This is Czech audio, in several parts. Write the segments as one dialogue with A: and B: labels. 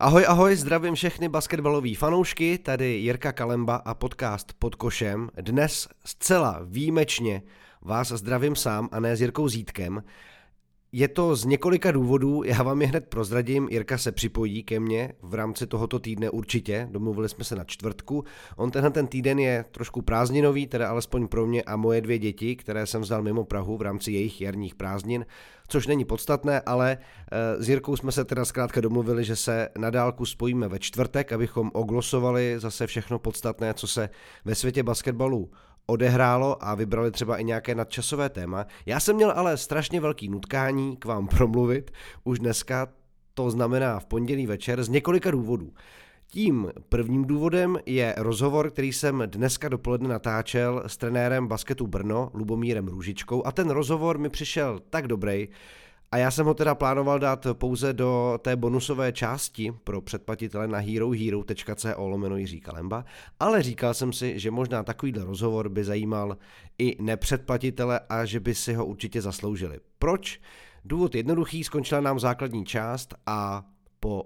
A: Ahoj, ahoj, zdravím všechny basketbalové fanoušky, tady Jirka Kalemba a podcast Pod košem. Dnes zcela výjimečně vás zdravím sám a ne s Jirkou Zítkem. Je to z několika důvodů, já vám je hned prozradím, Jirka se připojí ke mně v rámci tohoto týdne určitě, domluvili jsme se na čtvrtku. On tenhle ten týden je trošku prázdninový, teda alespoň pro mě a moje dvě děti, které jsem vzal mimo Prahu v rámci jejich jarních prázdnin, což není podstatné, ale eh, s Jirkou jsme se teda zkrátka domluvili, že se na dálku spojíme ve čtvrtek, abychom oglosovali zase všechno podstatné, co se ve světě basketbalu odehrálo a vybrali třeba i nějaké nadčasové téma. Já jsem měl ale strašně velký nutkání k vám promluvit už dneska, to znamená v pondělí večer, z několika důvodů. Tím prvním důvodem je rozhovor, který jsem dneska dopoledne natáčel s trenérem basketu Brno, Lubomírem Růžičkou a ten rozhovor mi přišel tak dobrý, a já jsem ho teda plánoval dát pouze do té bonusové části pro předplatitele na herohero.co lomeno Jiří Kalemba, ale říkal jsem si, že možná takovýhle rozhovor by zajímal i nepředplatitele a že by si ho určitě zasloužili. Proč? Důvod jednoduchý, skončila nám základní část a po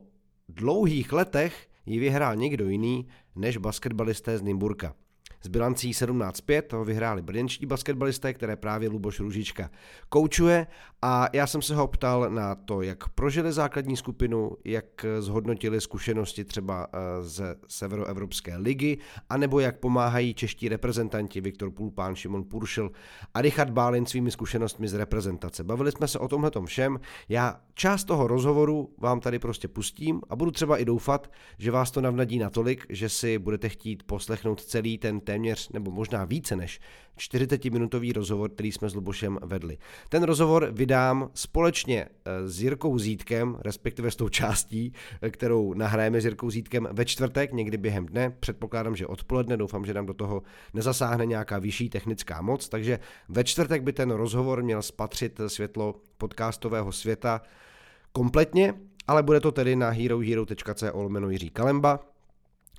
A: dlouhých letech ji vyhrál někdo jiný než basketbalisté z Nymburka. S bilancí 17-5 toho vyhráli brněnští basketbalisté, které právě Luboš Růžička koučuje a já jsem se ho ptal na to, jak prožili základní skupinu, jak zhodnotili zkušenosti třeba eh, ze Severoevropské ligy, anebo jak pomáhají čeští reprezentanti Viktor Pulpán, Šimon Puršil a Richard Bálin svými zkušenostmi z reprezentace. Bavili jsme se o tomhle všem. Já část toho rozhovoru vám tady prostě pustím a budu třeba i doufat, že vás to navnadí natolik, že si budete chtít poslechnout celý ten téměř nebo možná více než 40-minutový rozhovor, který jsme s Lubošem vedli. Ten rozhovor vydám společně eh, s Jirkou Zítkem, respektive s tou částí, eh, kterou nahrajeme s Jirkou Zítkem ve čtvrtek, někdy během dne. Předpokládám, že odpoledne, doufám, že nám do toho nezasáhne nějaká vyšší technická moc, takže ve čtvrtek by ten rozhovor měl spatřit světlo podcastového světa kompletně, ale bude to tedy na herohero.co lomeno Jiří Kalemba,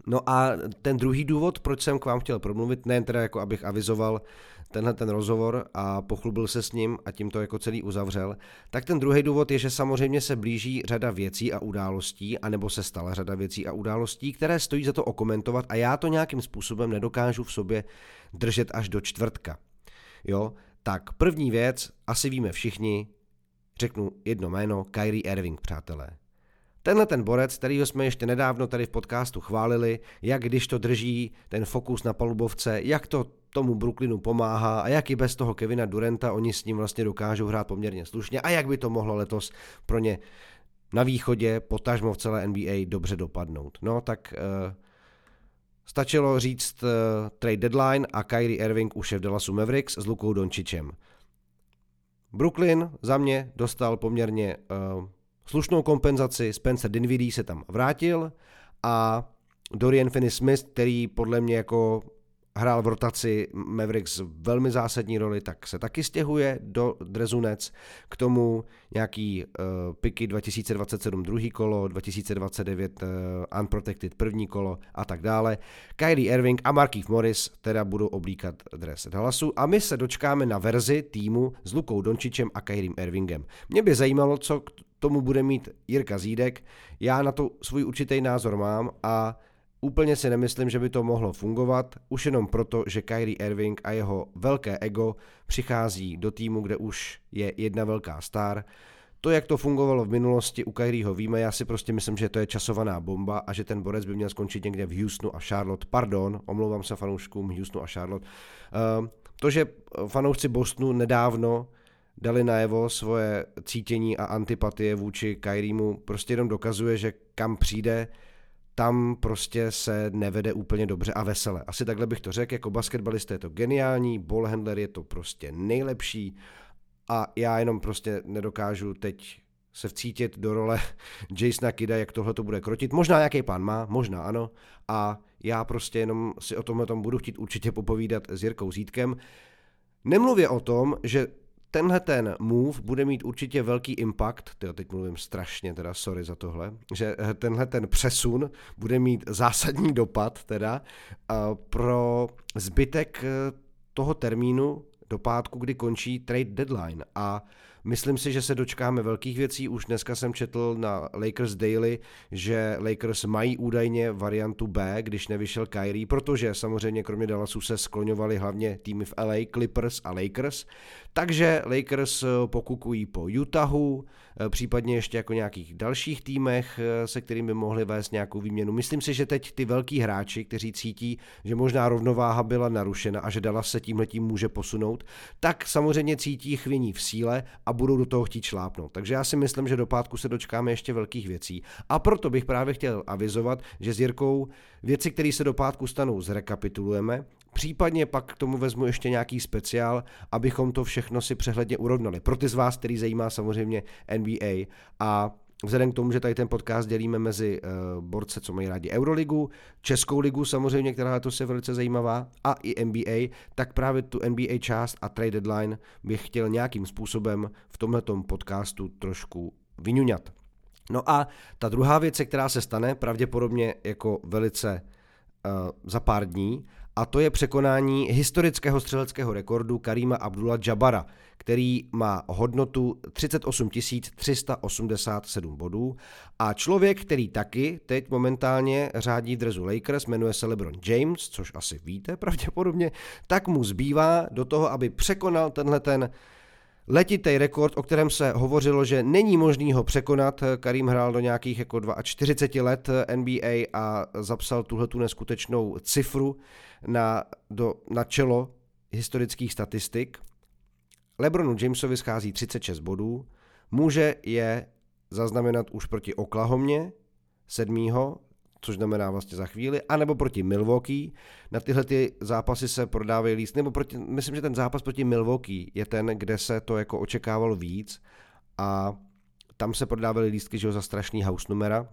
A: No a ten druhý důvod, proč jsem k vám chtěl promluvit, nejen teda jako abych avizoval tenhle ten rozhovor a pochlubil se s ním a tím to jako celý uzavřel, tak ten druhý důvod je, že samozřejmě se blíží řada věcí a událostí, anebo se stala řada věcí a událostí, které stojí za to okomentovat a já to nějakým způsobem nedokážu v sobě držet až do čtvrtka. Jo, tak první věc, asi víme všichni, řeknu jedno jméno, Kyrie Irving, přátelé. Tenhle ten borec, kterýho jsme ještě nedávno tady v podcastu chválili, jak když to drží ten fokus na palubovce, jak to tomu Brooklynu pomáhá a jak i bez toho Kevina Durenta oni s ním vlastně dokážou hrát poměrně slušně a jak by to mohlo letos pro ně na východě, potažmo v celé NBA dobře dopadnout. No tak uh, stačilo říct uh, trade deadline a Kyrie Irving už je v Dallasu Mavericks s Lukou Dončičem. Brooklyn za mě dostal poměrně uh, slušnou kompenzaci, Spencer Dinwiddie se tam vrátil a Dorian Finney-Smith, který podle mě jako hrál v rotaci Mavericks velmi zásadní roli, tak se taky stěhuje do Drezunec. K tomu nějaký uh, piky 2027 druhý kolo, 2029 uh, unprotected první kolo a tak dále. Kyrie Irving a Markif Morris teda budou oblíkat dres Dallasu a my se dočkáme na verzi týmu s Lukou Dončičem a Kyrie Irvingem. Mě by zajímalo, co tomu bude mít Jirka Zídek. Já na to svůj určitý názor mám a Úplně si nemyslím, že by to mohlo fungovat, už jenom proto, že Kyrie Irving a jeho velké ego přichází do týmu, kde už je jedna velká star. To, jak to fungovalo v minulosti, u Kyrieho víme, já si prostě myslím, že to je časovaná bomba a že ten borec by měl skončit někde v Houstonu a Charlotte. Pardon, omlouvám se fanouškům Houstonu a Charlotte. Uh, to, že fanoušci Bostonu nedávno dali najevo svoje cítění a antipatie vůči Kyriemu, prostě jenom dokazuje, že kam přijde, tam prostě se nevede úplně dobře a vesele. Asi takhle bych to řekl, jako basketbalista je to geniální, ballhandler je to prostě nejlepší a já jenom prostě nedokážu teď se vcítit do role Jasona Kida, jak tohle to bude krotit. Možná nějaký plán má, možná ano. A já prostě jenom si o tomhle tom budu chtít určitě popovídat s Jirkou Zítkem. Nemluvě o tom, že tenhle ten move bude mít určitě velký impact, tyjo, teď mluvím strašně, teda sorry za tohle, že eh, tenhle ten přesun bude mít zásadní dopad teda pro zbytek eh, toho termínu do pátku, kdy končí trade deadline. A Myslím si, že se dočkáme velkých věcí. Už dneska jsem četl na Lakers Daily, že Lakers mají údajně variantu B, když nevyšel Kyrie, protože samozřejmě kromě Dallasu se skloňovali hlavně týmy v LA, Clippers a Lakers. Takže Lakers pokukují po Utahu, Eh, případně ještě jako nějakých dalších týmech, eh, se kterými mohli vést nějakou výměnu. Myslím si, že teď ty velký hráči, kteří cítí, že možná rovnováha byla narušena a že Dallas se tímhletím může posunout, tak samozřejmě cítí chvění v síle a budou do toho chtít šlápnout. Takže já si myslím, že do pátku se dočkáme ještě velkých věcí. A proto bych právě chtěl avizovat, že s Jirkou věci, které se do pátku stanou, zrekapitulujeme Případně pak k tomu vezmu ještě nějaký speciál, abychom to všechno si přehledně urovnali. Pro ty z vás, který zajímá samozřejmě NBA a Vzhledem k tomu, že tady ten podcast dělíme mezi uh, borce, co mají rádi Euroligu, Českou ligu samozřejmě, která to je velice zajímavá, a i NBA, tak právě tu NBA část a trade deadline bych chtěl nějakým způsobem v tomto podcastu trošku vyňuňat. No a ta druhá věc, která se stane, pravděpodobně jako velice uh, za pár dní, a to je překonání historického střeleckého rekordu Karima Abdullah Jabara, který má hodnotu 38 387 bodů. A člověk, který taky teď momentálně řádí drezu Lakers, jmenuje se LeBron James, což asi víte pravděpodobně, tak mu zbývá do toho, aby překonal tenhle ten letitý rekord, o kterém se hovořilo, že není možný ho překonat. Karim hrál do nějakých jako 42 let NBA a zapsal tuhle tu neskutečnou cifru na, do, na čelo historických statistik. Lebronu Jamesovi schází 36 bodů, může je zaznamenat už proti Oklahomě 7 což znamená vlastně za chvíli, anebo proti Milwaukee. Na tyhle ty zápasy se prodávají líst, nebo proti, myslím, že ten zápas proti Milwaukee je ten, kde se to jako očekávalo víc a tam se prodávaly lístky, že ho za strašný house numera,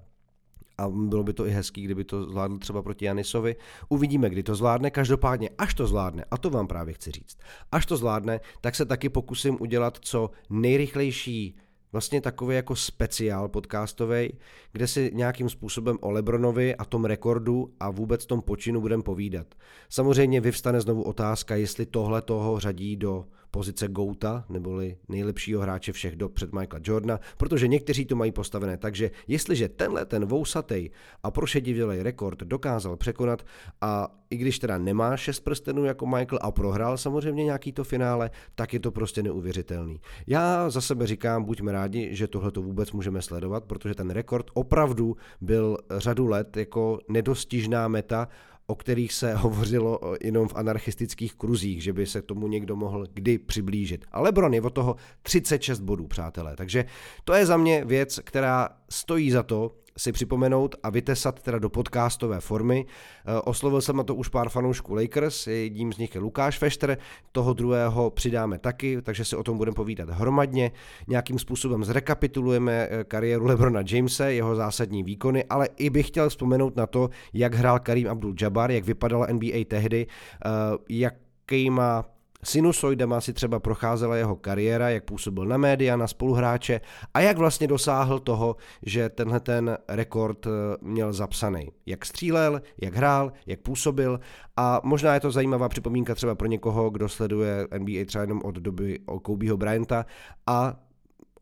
A: a bylo by to i hezký, kdyby to zvládl třeba proti Janisovi. Uvidíme, kdy to zvládne, každopádně až to zvládne, a to vám právě chci říct, až to zvládne, tak se taky pokusím udělat co nejrychlejší vlastně takový jako speciál podcastový, kde si nějakým způsobem o Lebronovi a tom rekordu a vůbec tom počinu budeme povídat. Samozřejmě vyvstane znovu otázka, jestli tohle toho řadí do pozice Gouta, neboli nejlepšího hráče všech dob před Michaela Jordana, protože někteří to mají postavené takže jestliže tenhle ten vousatej a prošedivělej rekord dokázal překonat a i když teda nemá šest prstenů jako Michael a prohrál samozřejmě nějaký to finále, tak je to prostě neuvěřitelný. Já za sebe říkám, buďme rádi, že tohle to vůbec můžeme sledovat, protože ten rekord opravdu byl řadu let jako nedostižná meta o kterých se hovořilo jenom v anarchistických kruzích, že by se tomu někdo mohl kdy přiblížit. A Lebron je od toho 36 bodů, přátelé. Takže to je za mě věc, která stojí za to si připomenout a vytesat teda do podcastové formy. Eh, oslovil jsem na to už pár fanoušků Lakers, jedním z nich je Lukáš Fešter, toho druhého přidáme taky, takže si o tom budeme povídat hromadně. Nějakým způsobem zrekapitulujeme eh, kariéru Lebrona Jamese, jeho zásadní výkony, ale i bych chtěl vzpomenout na to, jak hrál Karim Abdul-Jabbar, jak vypadala NBA tehdy, eh, jaký má Sinusoidama si třeba procházela jeho kariéra, jak působil na média, na spoluhráče a jak vlastně dosáhl toho, že tenhle ten rekord eh, měl zapsaný. Jak střílel, jak hrál, jak působil a možná je to zajímavá připomínka třeba pro někoho, kdo sleduje NBA třeba jenom od doby Kobeho Bryanta a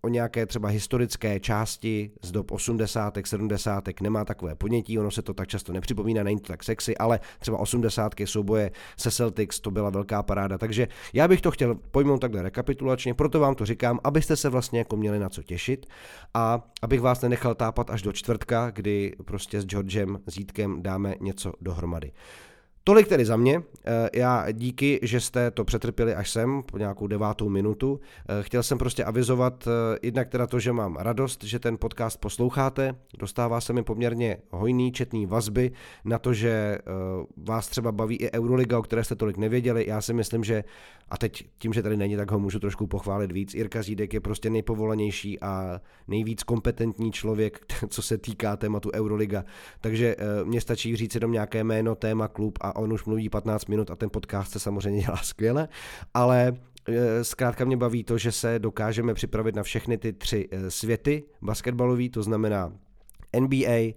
A: o nějaké třeba historické části z dob 80. 70. nemá takové ponětí, ono se to tak často nepřipomíná, není to tak sexy, ale třeba 80. souboje se Celtics, to byla velká paráda, takže já bych to chtěl pojmout takhle rekapitulačně, proto vám to říkám, abyste se vlastně jako měli na co těšit a abych vás nenechal tápat až do čtvrtka, kdy prostě s Georgem Zítkem dáme něco dohromady. Tolik tedy za mě. Eh, já díky, že jste to přetrpěli až sem po nějakou devátou minutu. Eh, chtěl jsem prostě avizovat eh, jednak teda to, že mám radost, že ten podcast posloucháte. Dostává se mi poměrně hojný, četný vazby na to, že vás třeba baví i Euroliga, o které jste tolik nevěděli. Já si myslím, že a teď tím, že tady není, tak ho můžu trošku pochválit víc. Jirka Zídek je prostě nejpovolanější a nejvíc kompetentní člověk, co se týká tématu Euroliga. Takže mě stačí říct jenom nějaké jméno, téma, klub a on už mluví 15 minut a ten podcast se samozřejmě dělá skvěle, ale e, Zkrátka mě baví to, že se dokážeme připravit na všechny ty tři e, světy basketbalový, to znamená NBA, eh,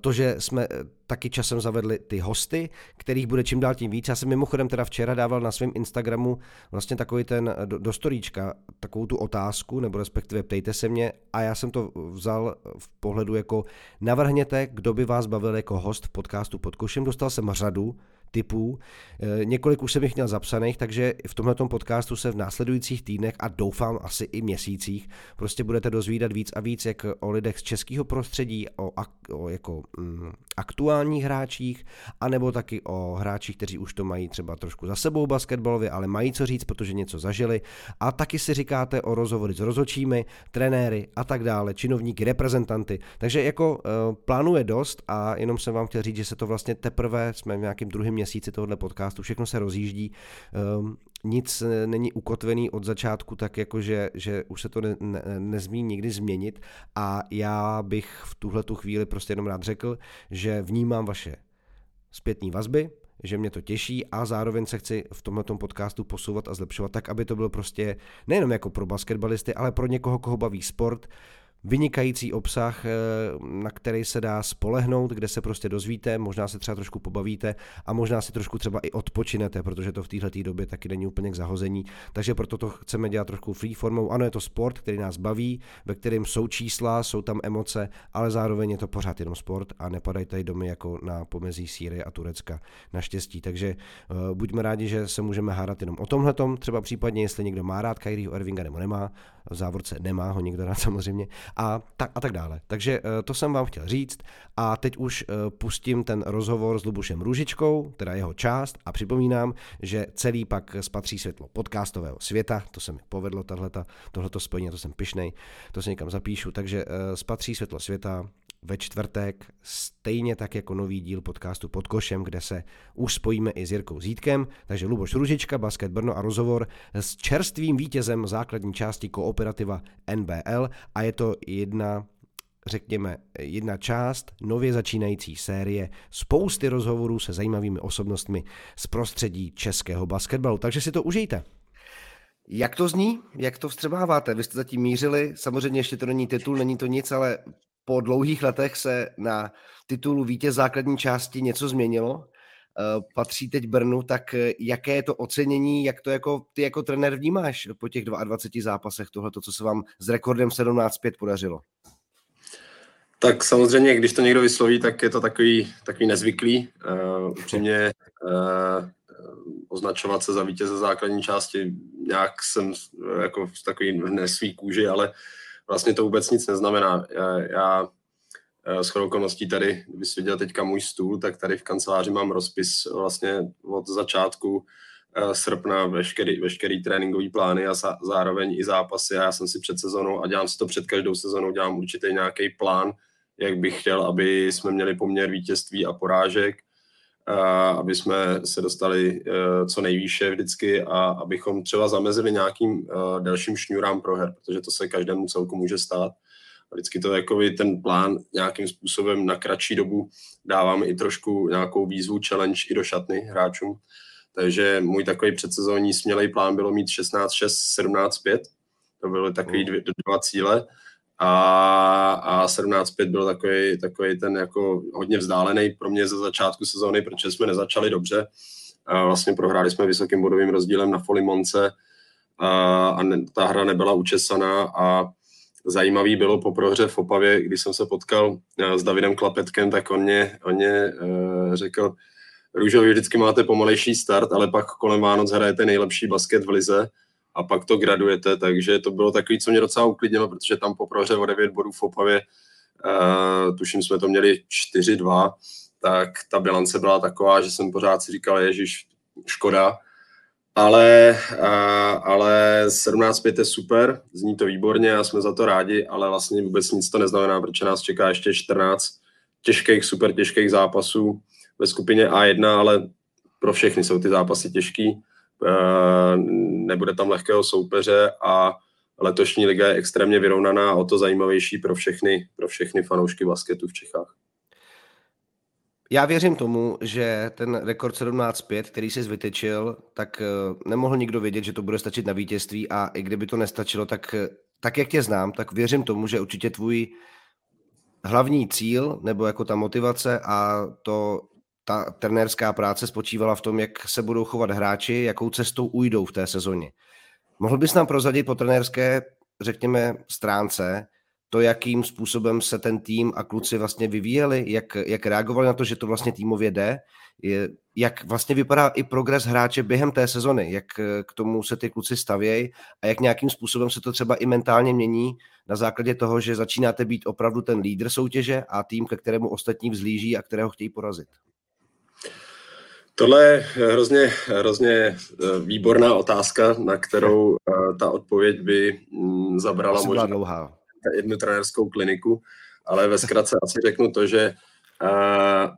A: to, že jsme eh, taky časem zavedli ty hosty, kterých bude čím dál tím víc. Já jsem mimochodem teda včera dával na svém Instagramu vlastně takový ten do, do storíčka, takovou tu otázku, nebo respektive ptejte se mě a já jsem to vzal v pohledu jako navrhněte, kdo by vás bavil jako host v podcastu pod košem. Dostal jsem řadu typů. Eh, několik už jsem jich měl zapsaných, takže v tomhle podcastu se v následujících týdnech a doufám asi i měsících prostě budete dozvídat víc a víc jak o lidech z českého prostředí, o, o jako mm, aktuálních hráčích, anebo taky o hráčích, kteří už to mají třeba trošku za sebou basketbalově, ale mají co říct, protože něco zažili. A taky si říkáte o rozhovory s rozočími, trenéry a tak dále, činovníky, reprezentanty. Takže jako uh, plánuje dost a jenom jsem vám chtěl říct, že se to vlastně teprve, jsme v nějakým druhém měsíci tohoto podcastu, všechno se rozjíždí, um, nic není ukotvený od začátku, tak jako že, že už se to ne, ne, nezmí nikdy změnit. A já bych v tuhle tu chvíli prostě jenom rád řekl, že vnímám vaše zpětné vazby, že mě to těší a zároveň se chci v tomto podcastu posouvat a zlepšovat tak, aby to bylo prostě nejenom jako pro basketbalisty, ale pro někoho, koho baví sport, vynikající obsah, eh, na který se dá spolehnout, kde se prostě dozvíte, možná se třeba trošku pobavíte a možná si trošku třeba i odpočinete, protože to v této době taky není úplně k zahození. Takže proto to chceme dělat trošku free formou. Ano, je to sport, který nás baví, ve kterém jsou čísla, jsou tam emoce, ale zároveň je to pořád jenom sport a nepadají tady domy jako na pomezí Sýrie a Turecka. Naštěstí. Takže uh, buďme rádi, že se můžeme hádat jenom o tomhletom, třeba případně, jestli někdo má rád Kyrieho Irvinga nebo nemá, v závorce nemá ho nikdo rád samozřejmě a tak, a tak dále. Takže eh, to jsem vám chtěl říct a teď už eh, pustím ten rozhovor s Lubušem Růžičkou, teda jeho část a připomínám, že celý pak spatří světlo podcastového světa, to se mi povedlo, tohleto spojení, to jsem pišnej, to si někam zapíšu, takže eh, spatří světlo světa ve čtvrtek, stejně tak jako nový díl podcastu Pod košem, kde se už spojíme i s Jirkou Zítkem, takže Luboš Ružička, Basket Brno a rozhovor s čerstvým vítězem základní části kooperativa NBL a je to jedna řekněme, jedna část nově začínající série spousty rozhovorů se zajímavými osobnostmi z prostředí českého basketbalu. Takže si to užijte. Jak to zní? Jak to vstřebáváte? Vy jste zatím mířili, samozřejmě ještě to není titul, není to nic, ale po dlouhých letech se na titulu vítěz základní části něco změnilo. Eh, patří teď Brnu, tak eh, jaké je to ocenění, jak to jako ty jako trenér vnímáš po těch 22 zápasech, tohle, co se vám s rekordem 17-5 podařilo?
B: Tak samozřejmě, když to někdo vysloví, tak je to takový, takový nezvyklý. Uh, upřímně uh, označovat se za vítěze základní části, nějak jsem jako v takový nesvý kůži, ale vlastně to vůbec nic neznamená. Já, eh, s okolností tady, kdybys viděl teďka můj stůl, tak tady v kanceláři mám rozpis vlastně od začátku eh, srpna veškerý, veškerý tréninkový plány a zároveň i zápasy. A já jsem si před sezónou a dělám si to před každou sezónou, dělám určitý nějaký plán, jak bych chtěl, aby jsme měli poměr vítězství a porážek aby jsme se dostali e, co nejvýše vždycky a abychom třeba zamezili nějakým e, dalším šňůrám pro her, protože to se každému celku může stát. A vždycky to jako ten plán nějakým způsobem na kratší dobu dáváme i trošku nějakou výzvu, challenge i do šatny hráčům. Takže můj takový předsezónní smělej plán bylo mít 16-6, 17-5. To byly takový dvě, dva cíle a, a 17-5 byl takový, takový ten jako hodně vzdálený pro mě ze začátku sezóny, protože jsme nezačali dobře. A vlastně prohráli jsme vysokým bodovým rozdílem na Folimonce a, a ne, ta hra nebyla učesaná a zajímavý bylo po prohře v Opavě, když jsem se potkal s Davidem Klapetkem, tak on mě, on mě uh, řekl, Růžovi vždycky máte pomalejší start, ale pak kolem Vánoc hrajete nejlepší basket v lize a pak to gradujete, takže to bylo takový, co mě docela uklidnilo, protože tam po prohře o 9 bodů v Opavě, uh, tuším jsme to měli 4-2, tak ta bilance byla taková, že jsem pořád si říkal, ježiš, škoda, ale, uh, ale 17-5 je super, zní to výborně a jsme za to rádi, ale vlastně vůbec nic to neznamená, protože nás čeká ještě 14 těžkých, super těžkých zápasů ve skupině A1, ale pro všechny jsou ty zápasy těžký nebude tam lehkého soupeře a letošní liga je extrémně vyrovnaná a o to zajímavější pro všechny, pro všechny fanoušky basketu v Čechách.
A: Já věřím tomu, že ten rekord 17-5, který si vytyčil, tak eh, nemohl nikdo vědět, že to bude stačit na vítězství a i kdyby to nestačilo, tak, tak jak tě znám, tak věřím tomu, že určitě tvůj hlavní cíl nebo jako ta motivace a to ta trenérská práce spočívala v tom, jak se budou chovat hráči, jakou cestou ujdou v té sezóně. Mohl bys nám prozadit po trenérské, řekněme, stránce, to, jakým způsobem se ten tým a kluci vlastně vyvíjeli, jak, jak reagovali na to, že to vlastně týmově jde, jak vlastně vypadá i progres hráče během té sezony, jak k tomu se ty kluci stavějí a jak nějakým způsobem se to třeba i mentálně mění na základě toho, že začínáte být opravdu ten lídr soutěže a tým, ke kterému ostatní vzlíží a kterého chtějí porazit.
B: Tohle je hrozně, hrozně eh, výborná otázka, na kterou eh, ta odpověď by mm, zabrala možná dlouhá. jednu trenérskou kliniku, ale ve zkratce asi řeknu to, že uh,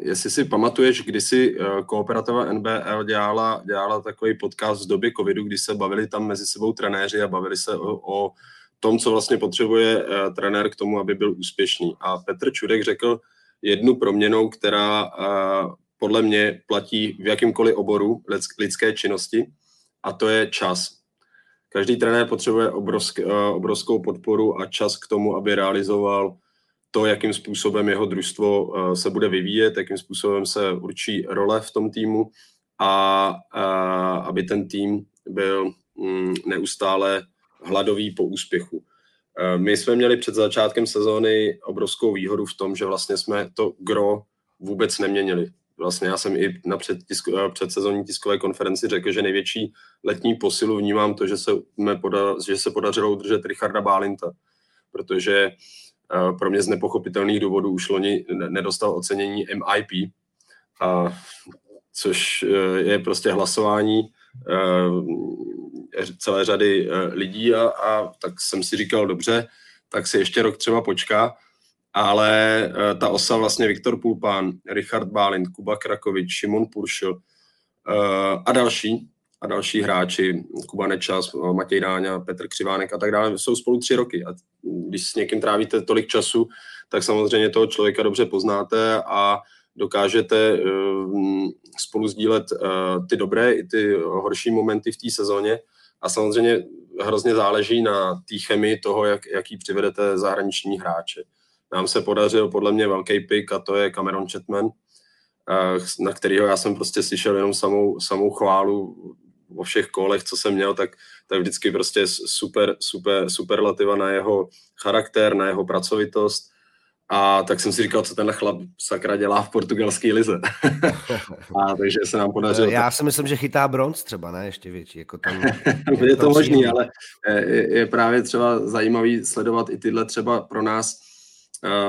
B: jestli si pamatuješ, kdy si kooperativa NBL dělala, dělala takový podcast z doby covidu, kdy se bavili tam mezi sebou trenéři a bavili se o, o tom, co vlastně potřebuje uh, trenér k tomu, aby byl úspěšný. A Petr Čurek řekl jednu proměnou, která uh, podle mě platí v jakýmkoliv oboru lidské činnosti a to je čas. Každý trenér potřebuje obrovsk, eh, obrovskou podporu a čas k tomu, aby realizoval to, jakým způsobem jeho družstvo eh, se bude vyvíjet, jakým způsobem se určí role v tom týmu a, a aby ten tým byl mm, neustále hladový po úspěchu. Eh, my jsme měli před začátkem sezóny obrovskou výhodu v tom, že vlastně jsme to gro vůbec neměnili vlastně já jsem i na eh, předsezonní tiskové konferenci řekl, že největší letní posilu vnímám to, že se, poda, že se podařilo udržet Richarda Bálinta, protože eh, pro mě z nepochopitelných důvodů už loni nedostal ocenění MIP, a, což eh, je prostě hlasování celé řady lidí a, a tak jsem si říkal, dobře, tak si ještě rok třeba počká, ale uh, ta osa vlastně Viktor Pulpán, Richard Bálint, Kuba Krakovič, Šimon Puršil uh, a další, a další hráči, Kuba Nečas, Matěj Dáňa, Petr Křivánek a tak dále, jsou spolu tři roky. A když s někým trávíte tolik času, tak samozřejmě toho člověka dobře poznáte a dokážete uh, spolu sdílet ty dobré i ty horší momenty v té sezóně. A samozřejmě hrozně záleží na té chemii toho, jak, jaký přivedete zahraniční hráče nám se podařil podle mě velký pick a to je Cameron Chatman, eh, na kterého já jsem prostě slyšel jenom samou, samou chválu o všech kolech, co jsem měl, tak, tak vždycky prostě super, super, superlativa na jeho charakter, na jeho pracovitost. A tak jsem si říkal, co ten chlap sakra dělá v portugalské lize. a takže se nám podařilo.
A: Já si myslím, že chytá bronz třeba, ne? Ještě větší. Jako tam,
B: je to možný, ale eh, je, je právě třeba zajímavý sledovat i tyhle třeba pro nás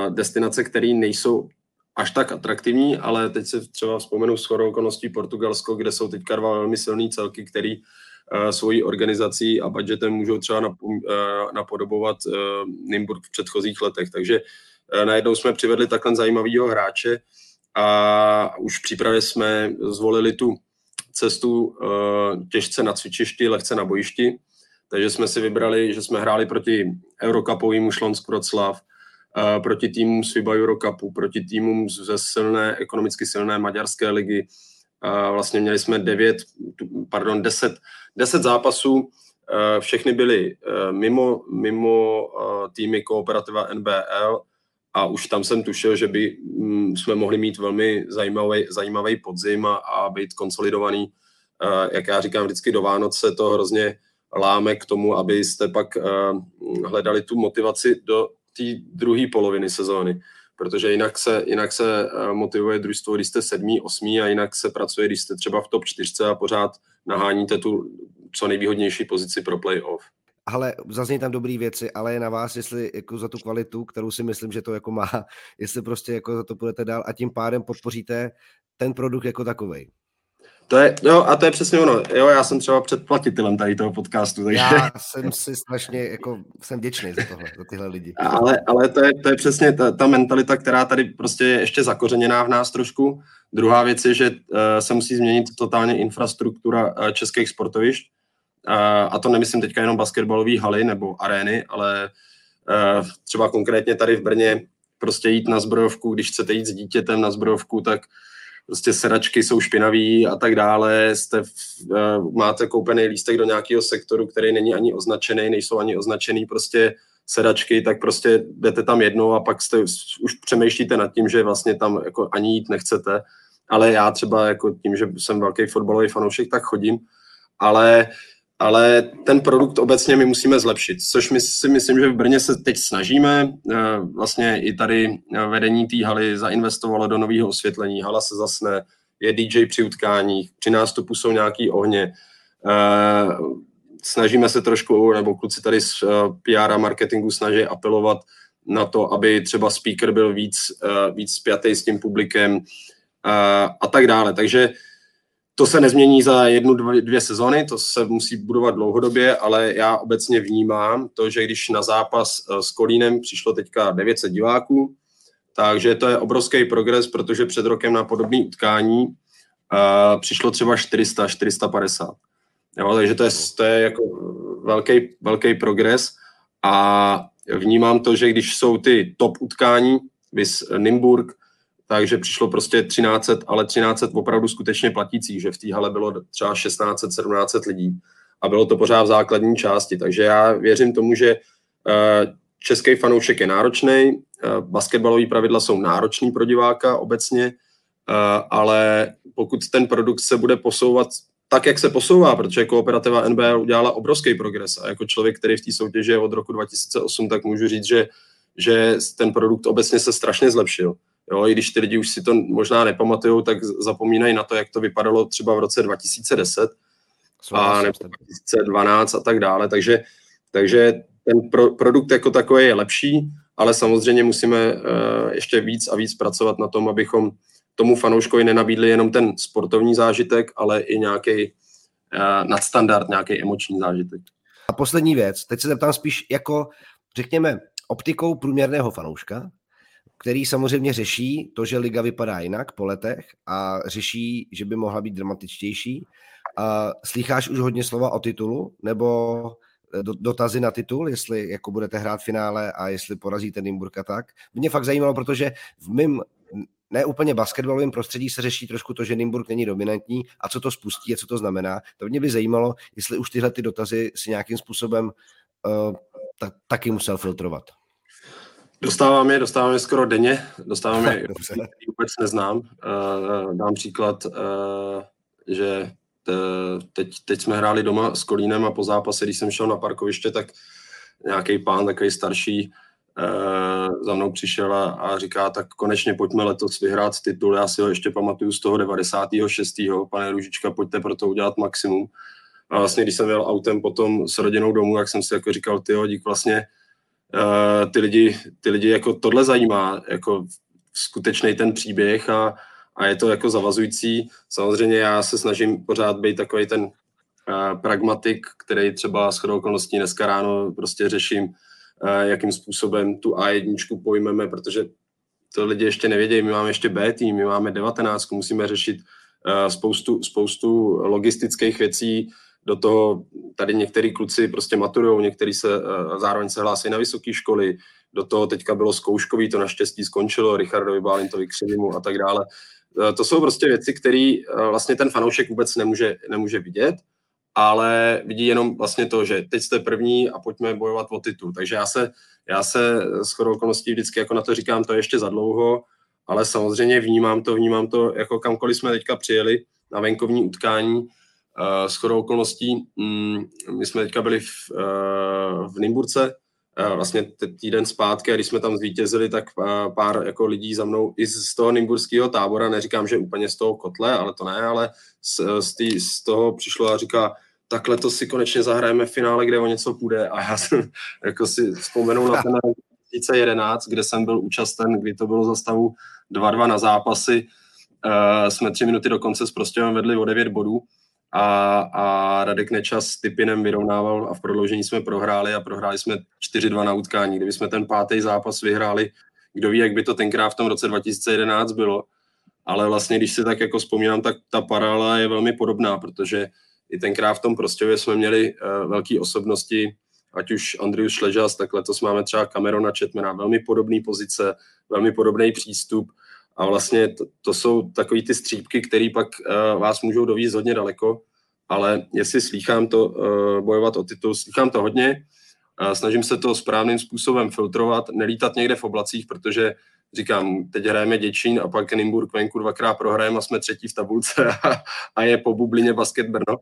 B: destinace, které nejsou až tak atraktivní, ale teď se třeba vzpomenu s chodou okolností Portugalsko, kde jsou teďka dva velmi silné celky, který uh, svojí organizací a budgetem můžou třeba uh, napodobovat uh, Nimburg v předchozích letech. Takže najednou jsme přivedli takhle zajímavého hráče a už v přípravě jsme zvolili tu cestu těžce na cvičišti, lehce na bojišti, takže jsme si vybrali, že jsme hráli proti Eurocupovému Šlonsk Wroclaw, proti týmům z FIBA Eurocupu, proti týmům ze silné, ekonomicky silné maďarské ligy. Vlastně měli jsme devět, pardon, deset, deset zápasů, všechny byly mimo, mimo týmy kooperativa NBL a už tam jsem tušil, že by mm, jsme mohli mít velmi zajímavý, zajímavý podzim a, a být konsolidovaný. Jak já říkám vždycky do Vánoce, to hrozně láme k tomu, abyste pak hledali tu motivaci do té druhé poloviny sezóny, protože jinak se, jinak se eh, motivuje družstvo, když jste sedmý, osmý a jinak se pracuje, když jste třeba v top čtyřce a pořád naháníte tu co nejvýhodnější pozici pro playoff.
A: Ale zazní tam dobré věci, ale je na vás, jestli jako za tu kvalitu, kterou si myslím, že to jako má, jestli prostě jako za to půjdete dál a tím pádem podpoříte ten produkt jako takový.
B: To je, jo, a to je přesně ono. Jo, já jsem třeba předplatitelem tady toho podcastu. Takže...
A: Já jsem si strašně, jako, jsem vděčný za tohle, za tyhle lidi.
B: Ale, ale to, je, to je přesně ta, ta mentalita, která tady prostě je ještě zakořeněná v nás trošku. Druhá věc je, že uh, se musí změnit totálně infrastruktura uh, českých sportovišť. Uh, a to nemyslím teďka jenom basketbalové haly nebo arény, ale uh, třeba konkrétně tady v Brně prostě jít na zbrojovku, když chcete jít s dítětem na zbrojovku, tak prostě sedačky jsou špinaví a tak dále, jste uh, máte koupený lístek do nějakého sektoru, který není ani označený, nejsou ani označený prostě sedačky, tak prostě jdete tam jednou a pak jste, už přemýšlíte nad tím, že vlastně tam jako ani jít nechcete. Ale já třeba jako tím, že jsem velký fotbalový fanoušek, tak chodím. Ale ale ten produkt obecně my musíme zlepšit, což my si myslím, že v Brně se teď snažíme. Eh, vlastně i tady eh, vedení té haly zainvestovalo do nového osvětlení, hala se zasne, je DJ při utkáních, při nástupu jsou nějaký ohně. Eh, snažíme se trošku, nebo kluci tady z PR a marketingu snaží apelovat na to, aby třeba speaker byl víc, víc spjatý s tím publikem a tak dále. Takže to se nezmění za jednu, dvě sezony, to se musí budovat dlouhodobě, ale já obecně vnímám to, že když na zápas eh, s Kolínem přišlo teďka 900 diváků, takže to je obrovský progres, protože před rokem na podobné utkání uh, přišlo třeba 400, 450. Jo, takže to je, to je jako velký, velký progres a vnímám to, že když jsou ty top utkání, vys Nimburg, takže přišlo prostě 1300, ale 1300 opravdu skutečně platících, že v té hale bylo třeba 1600, 1700 lidí a bylo to pořád v základní části. Takže já věřím tomu, že eh, český fanoušek je náročný, eh, basketbalové pravidla jsou náročný pro diváka obecně, eh, ale pokud ten produkt se bude posouvat tak, jak se posouvá, protože kooperativa NBA udělala obrovský progres a jako člověk, který v té soutěži je od roku 2008, tak můžu říct, že, že ten produkt obecně se strašně zlepšil. Jo, I když ty lidi už si to možná nepamatují, tak zapomínají na to, jak to vypadalo třeba v roce 2010 a nebo 2012 a tak dále. Takže, takže ten pro, produkt jako takový je lepší, ale samozřejmě musíme uh, ještě víc a víc pracovat na tom, abychom tomu fanouškovi nenabídli jenom ten sportovní zážitek, ale i nějaký uh, nadstandard, nějaký emoční zážitek.
A: A poslední věc, teď se zeptám spíš jako, řekněme, optikou průměrného fanouška, který samozřejmě řeší to, že liga vypadá jinak po letech a řeší, že by mohla být dramatičtější. A slycháš už hodně slova o titulu, nebo eh, dotazy na titul, jestli jako budete hrát finále a jestli porazíte Nymburka tak. Mě fakt zajímalo, protože v mém ne úplně basketbalovém prostředí se řeší trošku to, že Nymburk není dominantní a co to spustí a co to znamená. To mě by zajímalo, jestli už tyhle ty dotazy si nějakým způsobem uh, ta, taky musel filtrovat.
B: Dostávám je, dostávám je skoro denně, dostávám je, vůbec neznám. Uh, dám příklad, uh, že te, teď, teď jsme hráli doma s Kolínem a po zápase, když jsem šel na parkoviště, tak nějaký pán, takový starší, uh, za mnou přišel a, a říká, tak konečně pojďme letos vyhrát titul. Já si ho ještě pamatuju z toho 96. Pane Ružička, pojďte pro to udělat maximum. A vlastně, když jsem jel autem potom s rodinou domů, jak jsem si jako říkal, ty dík vlastně uh, ty, lidi, ty lidi jako tohle zajímá, jako skutečný ten příběh a, a je to jako zavazující. Samozřejmě já se snažím pořád být takový ten uh, pragmatik, který třeba s chodou okolností dneska ráno prostě řeším, uh, jakým způsobem tu A1 pojmeme, protože to lidi ještě nevědějí, my máme ještě B tým, my máme 19, musíme řešit uh, spoustu, spoustu logistických věcí, do toho tady některý kluci prostě maturujou, některý se uh, zároveň se hlásí na vysoké školy, do toho teďka bylo zkouškový, to naštěstí skončilo, Richardovi Bálintovi Křivimu a tak dále. Uh, to jsou prostě věci, které uh, vlastně ten fanoušek vůbec nemůže, nemůže vidět, ale vidí jenom vlastně to, že teď jste první a pojďme bojovat o titul. Takže já se, já se s okolností vždycky jako na to říkám, to je ještě za dlouho, ale samozřejmě vnímám to, vnímám to, jako kamkoliv jsme teďka přijeli na venkovní utkání, s chodou okolností, um, my jsme teďka byli v, uh, v Nymburce, uh, vlastně týden zpátky a když jsme tam zvítězili, tak pár jako lidí za mnou i z toho nymburského tábora, neříkám, že úplně z toho kotle, ale to ne, ale z, z, tý, z toho přišlo a říká, takhle to si konečně zahrajeme v finále, kde o něco půjde. A já jsem jako si vzpomenul na ten 2011, kde jsem byl účasten, kdy to bylo za stavu 2-2 na zápasy, uh, jsme tři minuty do konce s Prostějovem vedli o 9 bodů a, a Radek Nečas s Typinem vyrovnával a v prodloužení jsme prohráli a prohráli jsme 4-2 na utkání. Kdyby jsme ten pátý zápas vyhráli, kdo ví, jak by to tenkrát v tom roce 2011 bylo, ale vlastně, když si tak jako vzpomínám, tak ta paralela je velmi podobná, protože i tenkrát v tom Prostěvě jsme měli uh, velké osobnosti, ať už Andrius Šležas, tak letos máme třeba Camerona Chetmana, velmi podobné pozice, velmi podobný přístup a vlastně to, to jsou takové ty střípky, které pak uh, vás můžou dovízt hodně daleko, ale jestli slýchám to uh, bojovat o titul, slýchám to hodně. snažím se to správným způsobem filtrovat, nelítat někde v oblacích, protože říkám, teď hrajeme Děčín a pak Nymburk venku dvakrát prohrajeme a jsme třetí v tabulce a, a je po bublině basket Brno.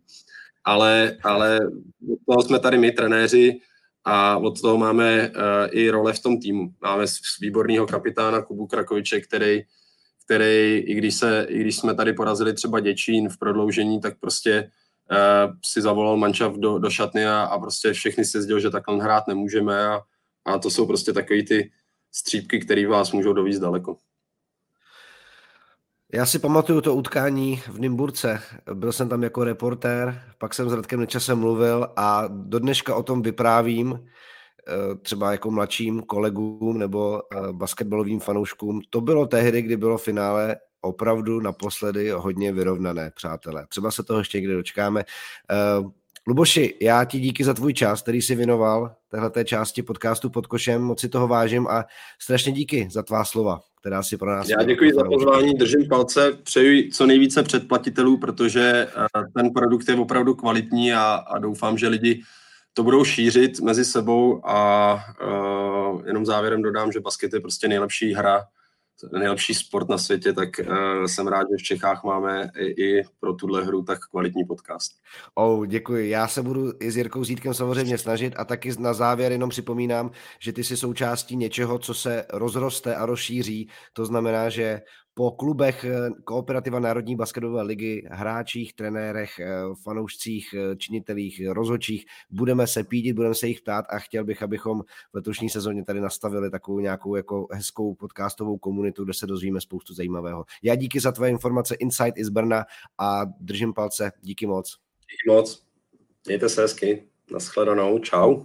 B: Ale, ale od toho jsme tady my, trenéři, a od toho máme uh, i role v tom týmu. Máme výborného kapitána Kubu Krakoviče, který, který i, když se, i když jsme tady porazili třeba Děčín v prodloužení, tak prostě uh, si zavolal mančav do, do šatny a, a prostě všechny si zděl, že takhle hrát nemůžeme a, a to jsou prostě takové ty střípky, které vás můžou dovízt daleko.
A: Já si pamatuju to utkání v Nymburce. Byl jsem tam jako reportér, pak jsem s Radkem Nečasem mluvil a do dneška o tom vyprávím třeba jako mladším kolegům nebo eh, basketbalovým fanouškům. To bylo tehdy, kdy bylo finále opravdu naposledy hodně vyrovnané, přátelé. Třeba se toho ještě někdy dočkáme. Eh, Luboši, já ti díky za tvůj čas, který jsi věnoval téhleté části podcastu pod košem, moc si toho vážím a strašně díky za tvá slova, která si pro nás...
B: Já děkuji za pozvání, držím palce, přeju co nejvíce předplatitelů, protože eh, ten produkt je opravdu kvalitní a, a doufám, že lidi to budou šířit mezi sebou a uh, jenom závěrem dodám, že basket je prostě nejlepší hra, nejlepší sport na světě, tak uh, jsem rád, že v Čechách máme i, i pro tuhle hru tak kvalitní podcast.
A: Oh, děkuji. Já se budu i s Jirkou Zítkem samozřejmě snažit a taky na závěr jenom připomínám, že ty jsi součástí něčeho, co se rozroste a rozšíří. To znamená, že po klubech eh, Kooperativa Národní basketové ligy, hráčích, trenérech, eh, fanoušcích, eh, činitelích, rozhodčích, budeme se pídit, budeme se jich ptát a chtěl bych, abychom v letošní sezóně tady nastavili takovou nějakou jako hezkou podcastovou komunitu, kde se dozvíme spoustu zajímavého. Já díky za tvoje informace Insight i z Brna a držím palce. Díky moc.
B: Díky moc. Mějte se hezky. Naschledanou. Čau.